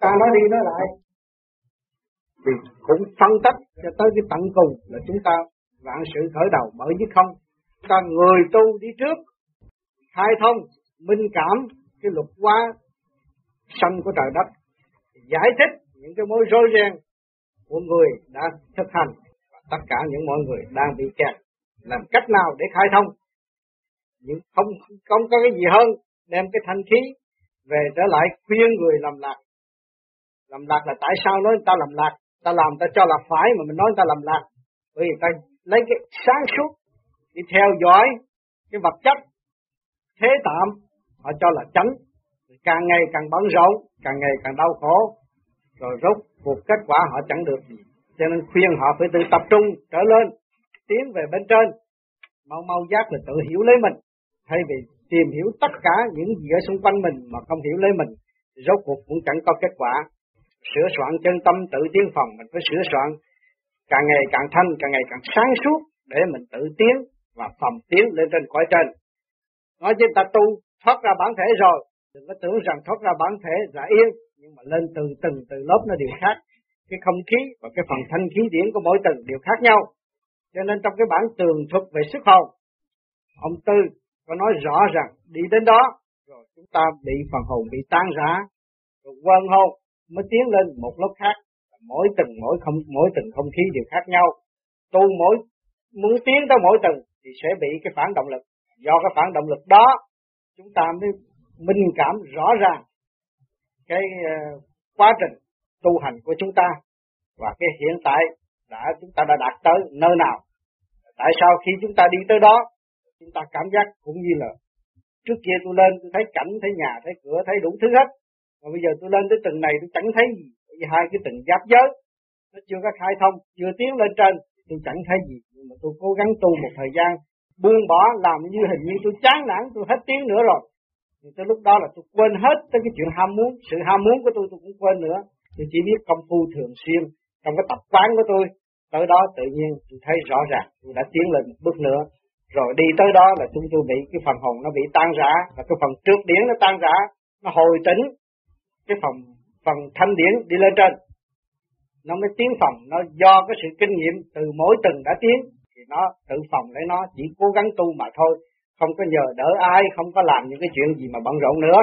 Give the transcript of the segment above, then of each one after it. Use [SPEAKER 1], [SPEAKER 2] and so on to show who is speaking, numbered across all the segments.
[SPEAKER 1] ta nói đi nói lại. Thì cũng phân tích cho tới cái tận cùng là chúng ta vạn sự khởi đầu bởi với không. Ta người tu đi trước, khai thông, minh cảm cái luật hóa sanh của trời đất, giải thích những cái mối rối ren của người đã thực hành và tất cả những mọi người đang bị kẹt. Làm cách nào để khai thông? Nhưng không không có cái gì hơn đem cái thanh khí về trở lại khuyên người làm lạc làm lạc là tại sao nói ta làm lạc? Ta làm ta cho là phải mà mình nói ta làm lạc. Bởi vì ta lấy cái sáng suốt, đi theo dõi cái vật chất, thế tạm. Họ cho là chánh. Càng ngày càng bận rộn, càng ngày càng đau khổ. Rồi rốt cuộc kết quả họ chẳng được gì. Cho nên khuyên họ phải tự tập trung, trở lên, tiến về bên trên. Mau mau giác là tự hiểu lấy mình. Thay vì tìm hiểu tất cả những gì ở xung quanh mình mà không hiểu lấy mình rốt cuộc cũng chẳng có kết quả sửa soạn chân tâm tự tiến phòng, mình phải sửa soạn càng ngày càng thanh, càng ngày càng sáng suốt để mình tự tiến và phòng tiến lên trên cõi trên. Nói chứ ta tu, thoát ra bản thể rồi, đừng có tưởng rằng thoát ra bản thể là yên, nhưng mà lên từ từng, từ lớp nó đều khác. Cái không khí và cái phần thanh khí điển của mỗi tầng đều khác nhau. Cho nên trong cái bản tường thuật về sức hồn, ông tư có nói rõ rằng đi đến đó, rồi chúng ta bị phần hồn bị tan rã, rồi quên hồn mới tiến lên một lớp khác. Mỗi tầng mỗi không mỗi tầng không khí đều khác nhau. Tu mỗi muốn tiến tới mỗi tầng thì sẽ bị cái phản động lực. Do cái phản động lực đó chúng ta mới minh cảm rõ ràng cái uh, quá trình tu hành của chúng ta. Và cái hiện tại đã chúng ta đã đạt tới nơi nào. Tại sao khi chúng ta đi tới đó chúng ta cảm giác cũng như là trước kia tôi lên tôi thấy cảnh thấy nhà thấy cửa thấy đủ thứ hết mà bây giờ tôi lên tới tầng này tôi chẳng thấy gì. Vì hai cái tầng giáp giới, nó chưa có khai thông, chưa tiến lên trên, tôi chẳng thấy gì. Nhưng mà tôi cố gắng tu một thời gian, buông bỏ, làm như hình như tôi chán nản, tôi hết tiếng nữa rồi. Thì tới lúc đó là tôi quên hết tới cái chuyện ham muốn, sự ham muốn của tôi tôi cũng quên nữa. Tôi chỉ biết công phu thường xuyên, trong cái tập quán của tôi. Tới đó tự nhiên tôi thấy rõ ràng, tôi đã tiến lên một bước nữa. Rồi đi tới đó là chúng tôi bị cái phần hồn nó bị tan rã, và cái phần trước điển nó tan rã, nó hồi tỉnh cái phòng phần thanh điển đi lên trên. Nó mới tiến phòng nó do cái sự kinh nghiệm từ mỗi từng đã tiến thì nó tự phòng lấy nó chỉ cố gắng tu mà thôi. Không có nhờ đỡ ai không có làm những cái chuyện gì mà bận rộn nữa.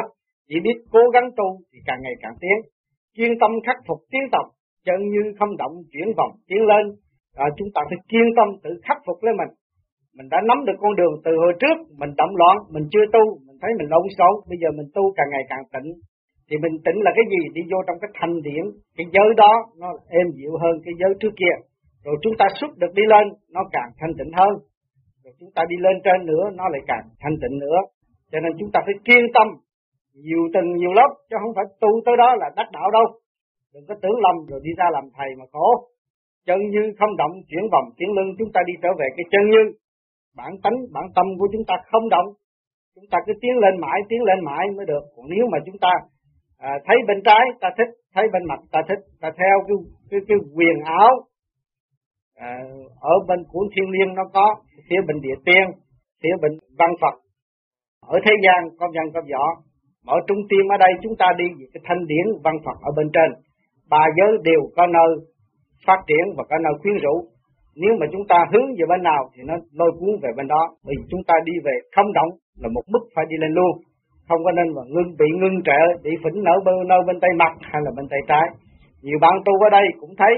[SPEAKER 1] Chỉ biết cố gắng tu thì càng ngày càng tiến. Kiên tâm khắc phục tiến tầm chân như không động chuyển vòng tiến lên. À, chúng ta phải kiên tâm tự khắc phục lấy mình. Mình đã nắm được con đường từ hồi trước mình động loạn mình chưa tu mình thấy mình lộn xộn bây giờ mình tu càng ngày càng tỉnh thì mình tĩnh là cái gì? Đi vô trong cái thanh điển. Cái giới đó nó êm dịu hơn cái giới trước kia. Rồi chúng ta xuất được đi lên, nó càng thanh tịnh hơn. Rồi chúng ta đi lên trên nữa, nó lại càng thanh tịnh nữa. Cho nên chúng ta phải kiên tâm, nhiều tầng nhiều lớp chứ không phải tu tới đó là đắc đạo đâu. Đừng có tưởng lầm rồi đi ra làm thầy mà khổ. Chân như không động, chuyển vòng, chuyển lưng, chúng ta đi trở về cái chân như. Bản tánh, bản tâm của chúng ta không động. Chúng ta cứ tiến lên mãi, tiến lên mãi mới được. Còn nếu mà chúng ta à, thấy bên trái ta thích thấy bên mặt ta thích. Ta theo cái cái, cái quyền áo à, ở bên cuốn thiên liêng nó có phía bên địa tiên phía bên văn phật. Ở thế gian có văn có võ ở trung tiên ở đây chúng ta đi về cái thanh điển văn phật ở bên trên. Ba giới đều có nơi phát triển và có nơi khuyến rũ. Nếu mà chúng ta hướng về bên nào thì nó lôi cuốn về bên đó. Vì chúng ta đi về không động là một mức phải đi lên luôn không có nên mà ngưng bị ngưng trệ bị phỉnh nở bên nơi bên tay mặt hay là bên tay trái. Nhiều bạn tu ở đây cũng thấy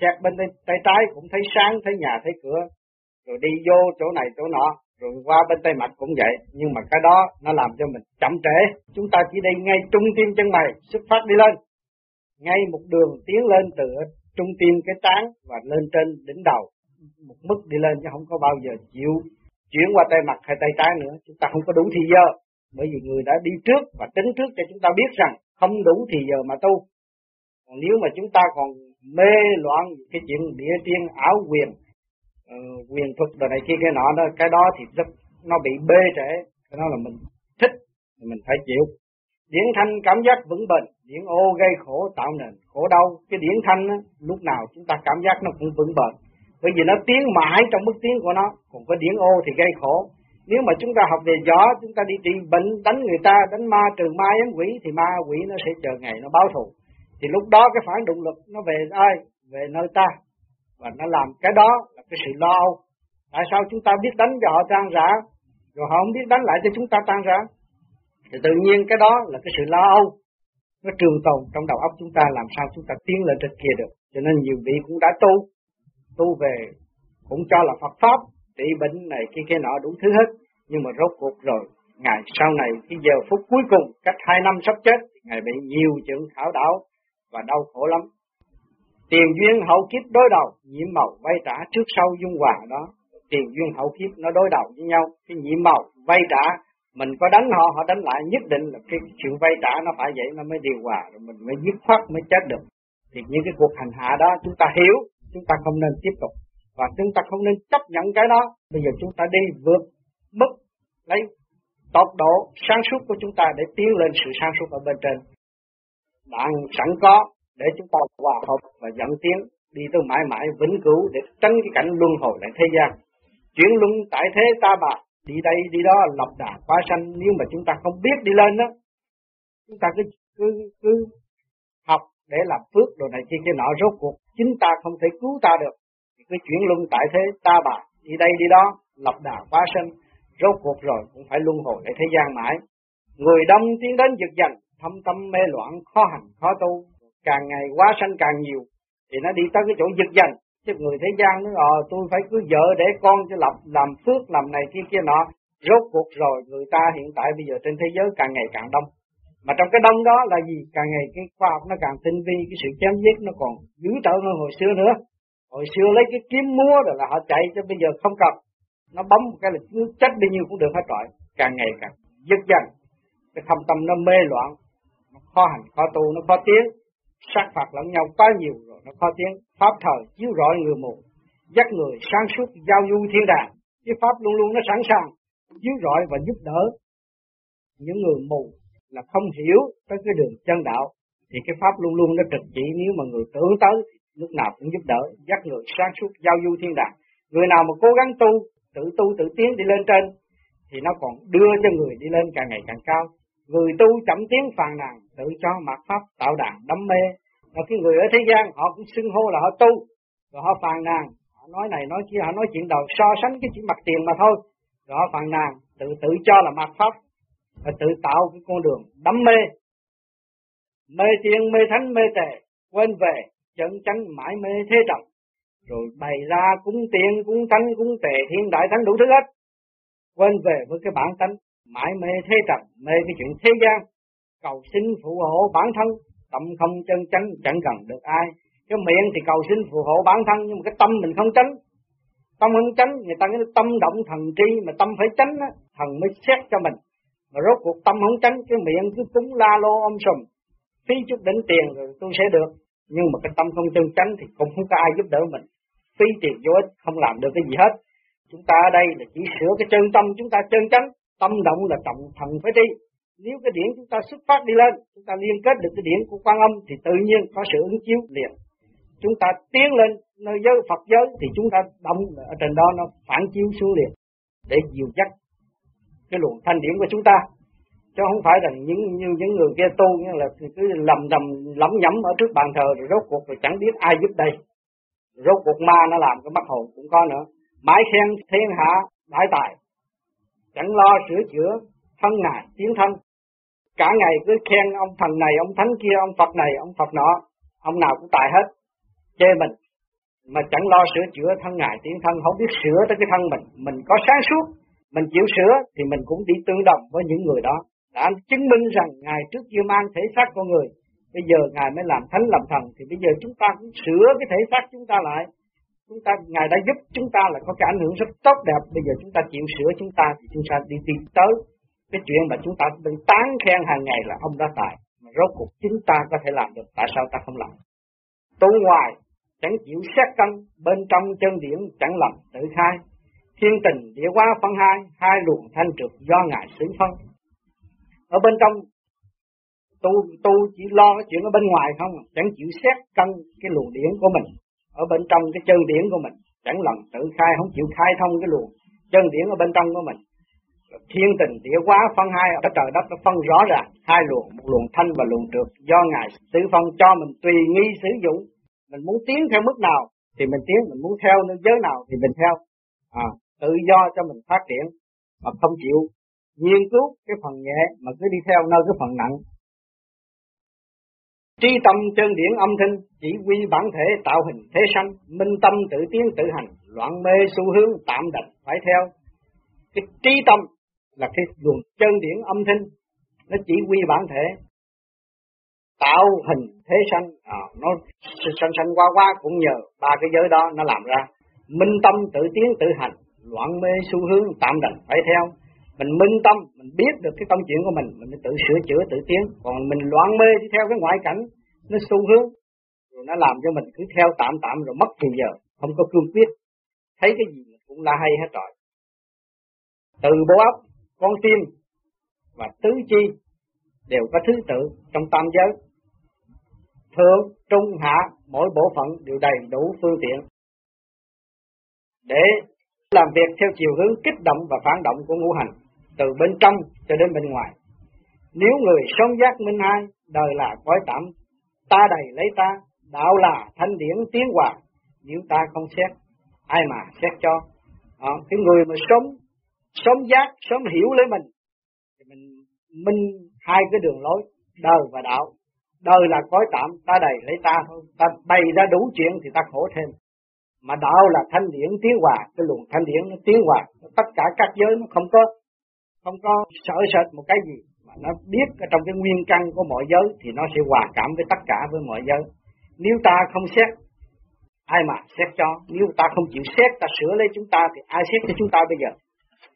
[SPEAKER 1] xét bên tay, tay trái cũng thấy sáng thấy nhà thấy cửa. Rồi đi vô chỗ này chỗ nọ rồi qua bên tay mặt cũng vậy. Nhưng mà cái đó nó làm cho mình chậm trễ. Chúng ta chỉ đi ngay trung tim chân mày xuất phát đi lên. Ngay một đường tiến lên từ trung tim cái trán và lên trên đỉnh đầu. Một mức đi lên chứ không có bao giờ chịu chuyển qua tay mặt hay tay trái nữa. Chúng ta không có đủ thì giờ bởi vì người đã đi trước và tính trước cho chúng ta biết rằng không đủ thì giờ mà tu. Còn nếu mà chúng ta còn mê loạn cái chuyện địa tiên ảo quyền uh, ờ, quyền thuật đồ này kia cái nọ đó cái đó thì rất nó bị bê trễ cái đó là mình thích thì mình phải chịu. Điển thanh cảm giác vững bền điển ô gây khổ tạo nền khổ đau. Cái điển thanh á, lúc nào chúng ta cảm giác nó cũng vững bền. Bởi vì nó tiến mãi trong bước tiến của nó còn có điển ô thì gây khổ nếu mà chúng ta học về gió, chúng ta đi trị bệnh, đánh người ta, đánh ma, trừ ma ám quỷ, thì ma quỷ nó sẽ chờ ngày nó báo thù. Thì lúc đó cái phản động lực nó về ai? Về nơi ta. Và nó làm cái đó là cái sự lo âu. Tại sao chúng ta biết đánh cho họ tan rã, rồi họ không biết đánh lại cho chúng ta tan rã? Thì tự nhiên cái đó là cái sự lo âu. Nó trường tồn trong đầu óc chúng ta, làm sao chúng ta tiến lên trên kia được. Cho nên nhiều vị cũng đã tu. Tu về cũng cho là Phật pháp trị bệnh này kia kia nọ đủ thứ hết. Nhưng mà rốt cuộc rồi, ngày sau này, cái giờ phút cuối cùng, cách hai năm sắp chết ngài bị nhiều chuyện thảo đảo và đau khổ lắm. Tiền duyên hậu kiếp đối đầu nhiễm màu vay trả trước sau dung hòa đó. Tiền duyên hậu kiếp nó đối đầu với nhau, cái nhiễm màu vay trả, mình có đánh họ họ đánh lại nhất định là cái chuyện vay trả nó phải vậy nó mới điều hòa, rồi mình mới dứt khoát mới chết được. Thì những cái cuộc hành hạ đó, chúng ta hiểu, chúng ta không nên tiếp tục và chúng ta không nên chấp nhận cái đó. Bây giờ chúng ta đi vượt mức lấy tốc độ sáng suốt của chúng ta để tiến lên sự sáng suốt ở bên trên. Bạn sẵn có để chúng ta hòa hợp và dẫn tiến, đi tới mãi mãi vĩnh cửu để tránh cái cảnh luân hồi lại thế gian. Chuyển luân tại thế ta bà, đi đây đi đó lập đà quá sanh. Nếu mà chúng ta không biết đi lên đó, chúng ta cứ cứ cứ học để làm phước đồ này kia kia nọ, rốt cuộc chính ta không thể cứu ta được cứ chuyển luân tại thế ta bà, đi đây đi đó, lập đà quá sân rốt cuộc rồi cũng phải luân hồi lại thế gian mãi. Người đông tiến đến giật dành thâm tâm mê loạn, khó hành, khó tu. Càng ngày quá sanh càng nhiều, thì nó đi tới cái chỗ giật dành chứ người thế gian nó ờ tôi phải cứ vợ để con cho lập, làm phước, làm này kia kia nọ. Rốt cuộc rồi, người ta hiện tại bây giờ trên thế giới càng ngày càng đông. Mà trong cái đông đó là gì? Càng ngày cái khoa học nó càng tinh vi, cái sự chém giết nó còn dữ tợn hơn hồi xưa nữa hồi xưa lấy cái kiếm múa rồi là họ chạy cho bây giờ không cần. Nó bấm một cái là cứ chết bao nhiêu cũng được hết trọi càng ngày càng dứt dần. Cái thâm tâm nó mê loạn. Nó khó hành, khó tu, nó khó tiến. Sát phạt lẫn nhau quá nhiều rồi nó khó tiến. Pháp thời chiếu rọi người mù. Dắt người sáng suốt giao du thiên đàng. Cái pháp luôn luôn nó sẵn sàng chiếu rọi và giúp đỡ những người mù là không hiểu tới cái đường chân đạo. Thì cái pháp luôn luôn nó trực chỉ nếu mà người tưởng tới lúc nào cũng giúp đỡ, dắt người sáng suốt giao du thiên đàng. Người nào mà cố gắng tu, tự tu tự tiến đi lên trên, thì nó còn đưa cho người đi lên càng ngày càng cao. Người tu chậm tiến phàn nàn, tự cho mặt pháp tạo đàn, đắm mê. Và cái người ở thế gian, họ cũng xưng hô là họ tu. Rồi họ phàn nàn, họ nói này, nói kia, họ nói chuyện đầu, so sánh cái chuyện mặt tiền mà thôi. Rồi họ phàn nàn, tự tự cho là mặt pháp, và tự tạo cái con đường đắm mê. Mê tiền mê thánh, mê tệ quên về chân chánh mãi mê thế trọng. Rồi bày ra cúng tiền cúng thánh, cúng tệ thiên đại thánh đủ thứ hết. Quên về với cái bản tánh mãi mê thế trần mê cái chuyện thế gian. Cầu xin phù hộ bản thân, tâm không chân chánh, chẳng cần được ai. Cái miệng thì cầu xin phù hộ bản thân, nhưng mà cái tâm mình không tránh tâm không tránh người ta nói tâm động thần tri, mà tâm phải tránh á, thần mới xét cho mình. Mà rốt cuộc tâm không tránh cái miệng cứ cúng la lô ôm sùm. Phí chút đỉnh tiền rồi tôi sẽ được nhưng mà cái tâm không chân chánh thì cũng không có ai giúp đỡ mình. Phí tiền vô ích, không làm được cái gì hết. Chúng ta ở đây là chỉ sửa cái chân tâm chúng ta chân chánh. Tâm động là trọng thần phải đi. Nếu cái điển chúng ta xuất phát đi lên, chúng ta liên kết được cái điển của quan âm thì tự nhiên có sự ứng chiếu liền. Chúng ta tiến lên nơi giới Phật giới thì chúng ta động ở trên đó nó phản chiếu xuống liền. Để dìu dắt cái luồng thanh điển của chúng ta chứ không phải là những, như những người kia tu như là cứ lầm đầm lẩm nhẩm ở trước bàn thờ rồi rốt cuộc rồi chẳng biết ai giúp đây. Rốt cuộc ma nó làm cái mắt hồn cũng có nữa. Mãi khen thiên hạ đại tài, chẳng lo sửa chữa, thân ngài tiến thân. Cả ngày cứ khen ông thần này, ông thánh kia, ông phật này, ông phật nọ, ông nào cũng tài hết, chê mình. Mà chẳng lo sửa chữa, thân ngài, tiến thân, không biết sửa tới cái thân mình. Mình có sáng suốt, mình chịu sửa thì mình cũng đi tương đồng với những người đó đã chứng minh rằng ngài trước kia mang thể xác con người, bây giờ ngài mới làm thánh, làm thần. Thì bây giờ chúng ta cũng sửa cái thể xác chúng ta lại. Chúng ta, ngài đã giúp chúng ta là có cái ảnh hưởng rất tốt đẹp. Bây giờ chúng ta chịu sửa chúng ta thì chúng ta đi tìm tới cái chuyện mà chúng ta bị tán khen hàng ngày là ông đã tài. Mà rốt cuộc chúng ta có thể làm được, tại sao ta không làm? Tu ngoài chẳng chịu xét cân bên trong chân điển chẳng lầm tự khai. Thiên tình địa hóa phân hai hai luồng thanh trực do ngài xử phân ở bên trong tu tu chỉ lo cái chuyện ở bên ngoài không à. chẳng chịu xét cân cái luồng điển của mình. Ở bên trong cái chân điển của mình. Chẳng lần tự khai không chịu khai thông cái luồng chân điển ở bên trong của mình. Thiên tình địa quá phân hai ở trời đất nó phân rõ ràng hai luồng một luồng thanh và luồng trượt. Do ngài tự phân cho mình tùy nghi sử dụng. Mình muốn tiến theo mức nào thì mình tiến mình muốn theo nơi giới nào thì mình theo. À, tự do cho mình phát triển mà không chịu nghiên cứu cái phần nhẹ mà cứ đi theo nơi cái phần nặng trí tâm chân điển âm thanh chỉ quy bản thể tạo hình thế sanh, minh tâm tự tiến tự hành, loạn mê xu hướng tạm đạch phải theo. Cái trí tâm là cái luồng chân điển âm thanh, nó chỉ quy bản thể tạo hình thế sanh, à, nó sanh sanh qua qua cũng nhờ ba cái giới đó nó làm ra. Minh tâm tự tiến tự hành, loạn mê xu hướng tạm đành phải theo mình minh tâm, mình biết được cái tâm chuyện của mình mình tự sửa chữa, tự tiến. Còn mình loạn mê đi theo cái ngoại cảnh, nó xu hướng, rồi nó làm cho mình cứ theo tạm tạm rồi mất thì giờ, không có cương quyết. Thấy cái gì cũng là hay hết rồi. Từ bộ óc, con tim và tứ chi đều có thứ tự trong tam giới. Thượng, trung, hạ, mỗi bộ phận đều đầy đủ phương tiện. Để làm việc theo chiều hướng kích động và phản động của ngũ hành từ bên trong cho đến bên ngoài. Nếu người sống giác minh hai, đời là cõi tạm, ta đầy lấy ta, đạo là thanh điển tiến hòa, nếu ta không xét, ai mà xét cho. À, cái người mà sống, sống giác, sống hiểu lấy mình, thì mình minh hai cái đường lối, đời và đạo. Đời là cõi tạm, ta đầy lấy ta thôi, ta bày ra đủ chuyện thì ta khổ thêm. Mà đạo là thanh điển tiến hòa, cái luồng thanh điển nó tiến hòa, tất cả các giới nó không có không có sợ sệt một cái gì mà nó biết ở trong cái nguyên căn của mọi giới thì nó sẽ hòa cảm với tất cả với mọi giới. Nếu ta không xét ai mà xét cho? Nếu ta không chịu xét ta sửa lấy chúng ta thì ai xét cho chúng ta bây giờ?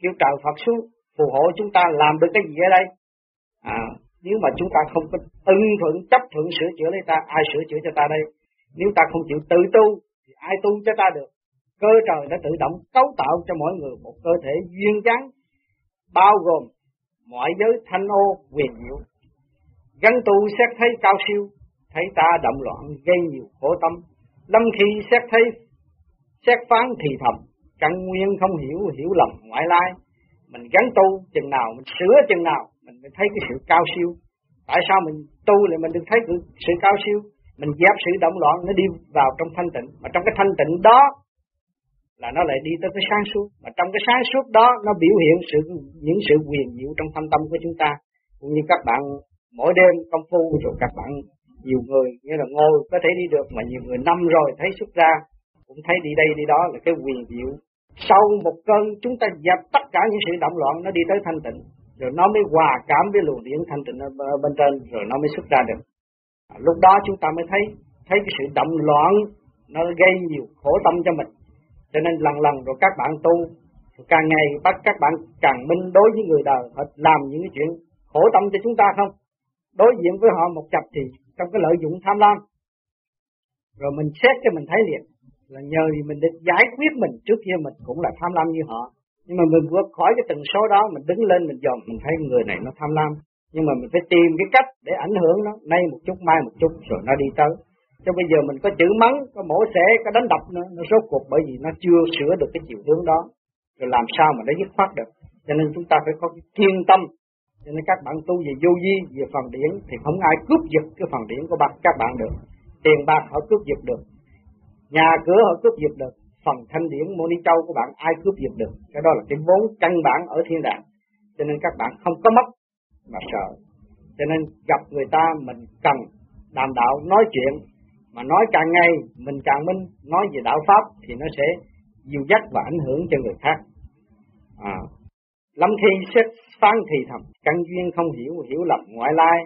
[SPEAKER 1] Kêu trời Phật xuống phù hộ chúng ta làm được cái gì ở đây? À, nếu mà chúng ta không có ưng thuận chấp thuận sửa chữa lấy ta ai sửa chữa cho ta đây? Nếu ta không chịu tự tu thì ai tu cho ta được? Cơ trời đã tự động cấu tạo cho mỗi người một cơ thể duyên dáng bao gồm mọi giới thanh ô quyền diệu. Gắn tu xét thấy cao siêu, thấy ta động loạn gây nhiều khổ tâm. Lâm khi xét thấy xét phán thì thầm, căn nguyên không hiểu hiểu lầm ngoại lai. Mình gắn tu chừng nào, mình sửa chừng nào, mình mới thấy cái sự cao siêu. Tại sao mình tu lại mình được thấy sự cao siêu? Mình dẹp sự động loạn nó đi vào trong thanh tịnh, mà trong cái thanh tịnh đó là nó lại đi tới cái sáng suốt. Mà trong cái sáng suốt đó, nó biểu hiện sự, những sự quyền diệu trong thâm tâm của chúng ta, cũng như các bạn mỗi đêm công phu, rồi các bạn nhiều người như là ngồi có thể đi được, mà nhiều người năm rồi thấy xuất ra, cũng thấy đi đây đi đó là cái quyền diệu. Sau một cơn, chúng ta dẹp tất cả những sự động loạn, nó đi tới thanh tịnh. Rồi nó mới hòa cảm với luồng điển thanh tịnh ở bên trên, rồi nó mới xuất ra được. À, lúc đó chúng ta mới thấy thấy cái sự động loạn nó gây nhiều khổ tâm cho mình cho nên lần lần rồi các bạn tu, càng ngày bắt các bạn càng minh đối với người đời họ làm những cái chuyện khổ tâm cho chúng ta không? Đối diện với họ một chập thì trong cái lợi dụng tham lam. Rồi mình xét cho mình thấy liền là nhờ thì mình được giải quyết mình trước kia mình cũng là tham lam như họ. Nhưng mà mình vượt khỏi cái tần số đó, mình đứng lên, mình dòm, mình thấy người này nó tham lam. Nhưng mà mình phải tìm cái cách để ảnh hưởng nó, nay một chút, mai một chút, rồi nó đi tới cho bây giờ mình có chữ mắng, có mổ xẻ, có đánh đập nữa, nó rốt cuộc bởi vì nó chưa sửa được cái chiều hướng đó. Rồi làm sao mà nó dứt khoát được. Cho nên chúng ta phải có cái kiên tâm. Cho nên các bạn tu về vô vi, về phần điển thì không ai cướp giật cái phần điển của bạn các bạn được. Tiền bạc họ cướp giật được. Nhà cửa họ cướp giật được. Phần thanh điển mô ni châu của bạn ai cướp giật được. Cái đó là cái vốn căn bản ở thiên đàng. Cho nên các bạn không có mất mà sợ. Cho nên gặp người ta mình cần đàm đạo nói chuyện mà nói càng ngày mình càng minh nói về đạo pháp thì nó sẽ dìu dắt và ảnh hưởng cho người khác. À, lắm khi xét phán thì thầm căn duyên không hiểu hiểu lầm ngoại lai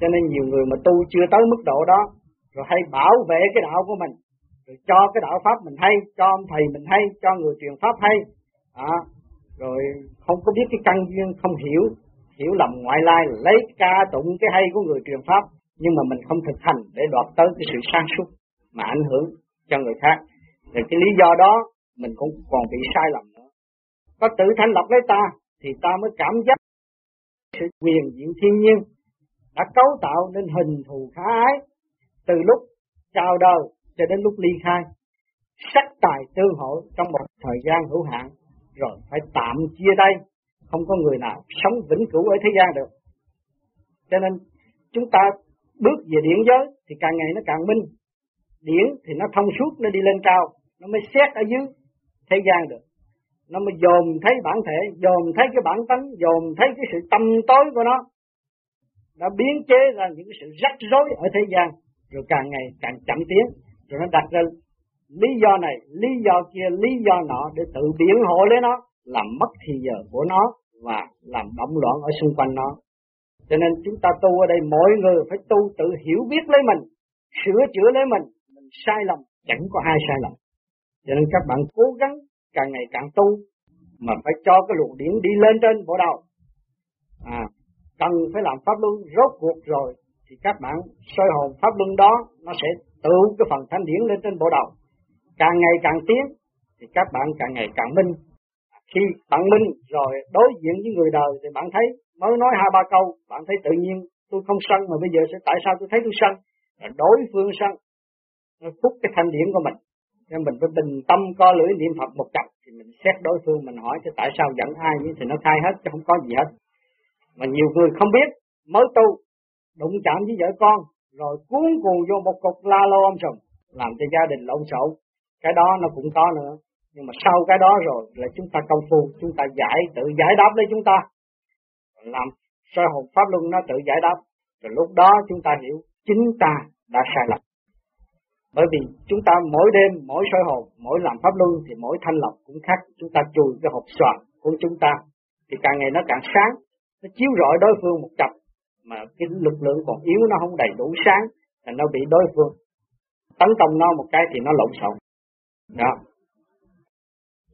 [SPEAKER 1] cho nên nhiều người mà tu chưa tới mức độ đó rồi hay bảo vệ cái đạo của mình rồi cho cái đạo pháp mình hay cho ông thầy mình hay cho người truyền pháp hay. À, rồi không có biết cái căn duyên không hiểu hiểu lầm ngoại lai lấy ca tụng cái hay của người truyền pháp nhưng mà mình không thực hành để đoạt tới cái sự sáng suốt mà ảnh hưởng cho người khác. Thì cái lý do đó mình cũng còn bị sai lầm nữa. Có tự thanh lọc lấy ta thì ta mới cảm giác sự quyền diệu thiên nhiên đã cấu tạo nên hình thù khá ái từ lúc chào đời cho đến lúc ly khai sắc tài tương hội trong một thời gian hữu hạn rồi phải tạm chia tay không có người nào sống vĩnh cửu ở thế gian được cho nên chúng ta bước về điện giới thì càng ngày nó càng minh. Điển thì nó thông suốt, nó đi lên cao, nó mới xét ở dưới thế gian được. Nó mới dồn thấy bản thể, dồn thấy cái bản tánh, dồn thấy cái sự tâm tối của nó. Đã biến chế ra những cái sự rắc rối ở thế gian, rồi càng ngày càng chậm tiến, rồi nó đặt ra lý do này, lý do kia, lý do nọ để tự biện hộ lấy nó, làm mất thì giờ của nó và làm động loạn ở xung quanh nó cho nên chúng ta tu ở đây mỗi người phải tu tự hiểu biết lấy mình, sửa chữa lấy mình. Mình sai lầm, chẳng có ai sai lầm. Cho nên các bạn cố gắng càng ngày càng tu, mà phải cho cái luồng điển đi lên trên bộ đầu. À cần phải làm pháp luân, rốt cuộc rồi, thì các bạn soi hồn pháp luân đó, nó sẽ tự cái phần thanh điển lên trên bộ đầu. Càng ngày càng tiến, thì các bạn càng ngày càng minh. Khi bạn minh rồi đối diện với người đời, thì bạn thấy mới nói hai ba câu, bạn thấy tự nhiên, tôi không sân mà bây giờ sẽ tại sao tôi thấy tôi sân? Là đối phương sân, nó phúc cái thanh điển của mình. Nên mình phải bình tâm co lưỡi niệm Phật một chập thì mình xét đối phương, mình hỏi cho tại sao giận ai như thì nó khai hết, chứ không có gì hết. Mà nhiều người không biết, mới tu, đụng chạm với vợ con, rồi cuốn cuồng vô một cục la lô ông sùng làm cho gia đình lộn xộn. Cái đó nó cũng có nữa, nhưng mà sau cái đó rồi là chúng ta công phu, chúng ta giải, tự giải đáp lấy chúng ta làm soi hồn pháp luân nó tự giải đáp. Rồi lúc đó chúng ta hiểu chính ta đã sai lầm. Bởi vì chúng ta mỗi đêm, mỗi soi hồn, mỗi làm pháp luân thì mỗi thanh lọc cũng khác. Chúng ta chùi cái hộp xoàn của chúng ta. Thì càng ngày nó càng sáng. Nó chiếu rọi đối phương một cặp mà cái lực lượng còn yếu, nó không đầy đủ sáng thì nó bị đối phương tấn công nó một cái thì nó lộn xộn. Đó.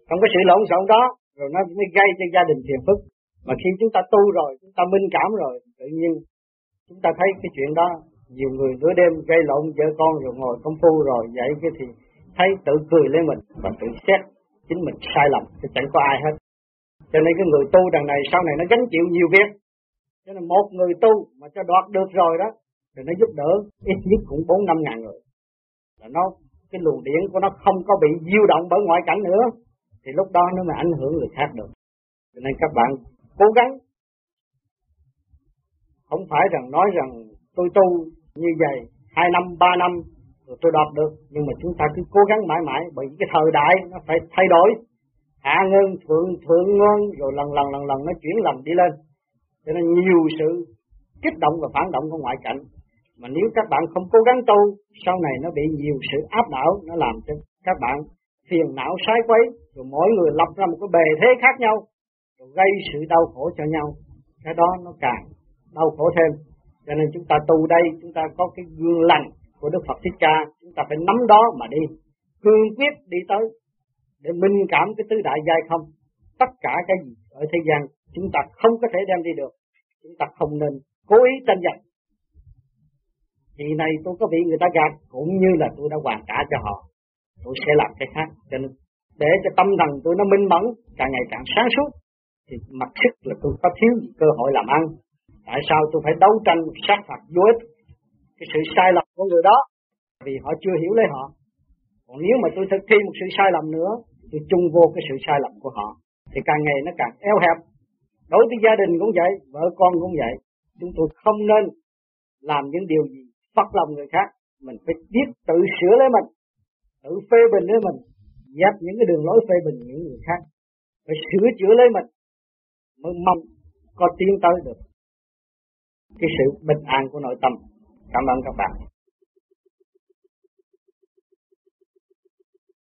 [SPEAKER 1] Không có sự lộn xộn đó, rồi nó mới gây cho gia đình phiền phức mà khi chúng ta tu rồi, chúng ta minh cảm rồi, tự nhiên chúng ta thấy cái chuyện đó, nhiều người nửa đêm gây lộn vợ con rồi ngồi công phu rồi vậy cái thì thấy tự cười lên mình và tự xét chính mình sai lầm chứ chẳng có ai hết. Cho nên cái người tu đằng này, sau này nó gánh chịu nhiều việc. Cho nên một người tu mà cho đoạt được rồi đó, thì nó giúp đỡ ít nhất cũng bốn năm ngàn người. Là nó, cái luồng điển của nó không có bị diêu động bởi ngoại cảnh nữa, thì lúc đó nó mới ảnh hưởng người khác được. Cho nên các bạn cố gắng. Không phải rằng nói rằng tôi tu như vậy hai năm, ba năm rồi tôi đạt được, nhưng mà chúng ta cứ cố gắng mãi mãi, bởi vì cái thời đại nó phải thay đổi. Hạ ngân, thượng thượng ngân, rồi lần lần lần lần nó chuyển lầm đi lên. Cho nên nhiều sự kích động và phản động của ngoại cảnh. Mà nếu các bạn không cố gắng tu, sau này nó bị nhiều sự áp đảo, nó làm cho các bạn phiền não sai quấy, rồi mỗi người lập ra một cái bề thế khác nhau rồi gây sự đau khổ cho nhau. Cái đó nó càng đau khổ thêm. Cho nên chúng ta tu đây, chúng ta có cái gương lành của Đức Phật Thích Ca. Chúng ta phải nắm đó mà đi. Cương quyết đi tới để minh cảm cái tứ đại giai không. Tất cả cái gì ở thế gian, chúng ta không có thể đem đi được. Chúng ta không nên cố ý tranh giành. Thì này tôi có bị người ta gạt, cũng như là tôi đã hoàn trả cho họ. Tôi sẽ làm cái khác. Cho nên để cho tâm thần tôi nó minh mẫn, càng ngày càng sáng suốt thì mặt sức là tôi có thiếu cơ hội làm ăn. Tại sao tôi phải đấu tranh sát phạt vô ích cái sự sai lầm của người đó? Vì họ chưa hiểu lấy họ. Còn nếu mà tôi thực thi một sự sai lầm nữa, tôi chung vô cái sự sai lầm của họ. Thì càng ngày nó càng eo hẹp. Đối với gia đình cũng vậy, vợ con cũng vậy. Chúng tôi không nên làm những điều gì phát lòng người khác. Mình phải biết tự sửa lấy mình, tự phê bình lấy mình, dẹp những cái đường lối phê bình những người khác. Phải sửa chữa lấy mình mới mong có tiến tới được. Cái sự bình an của nội tâm. Cảm ơn các bạn.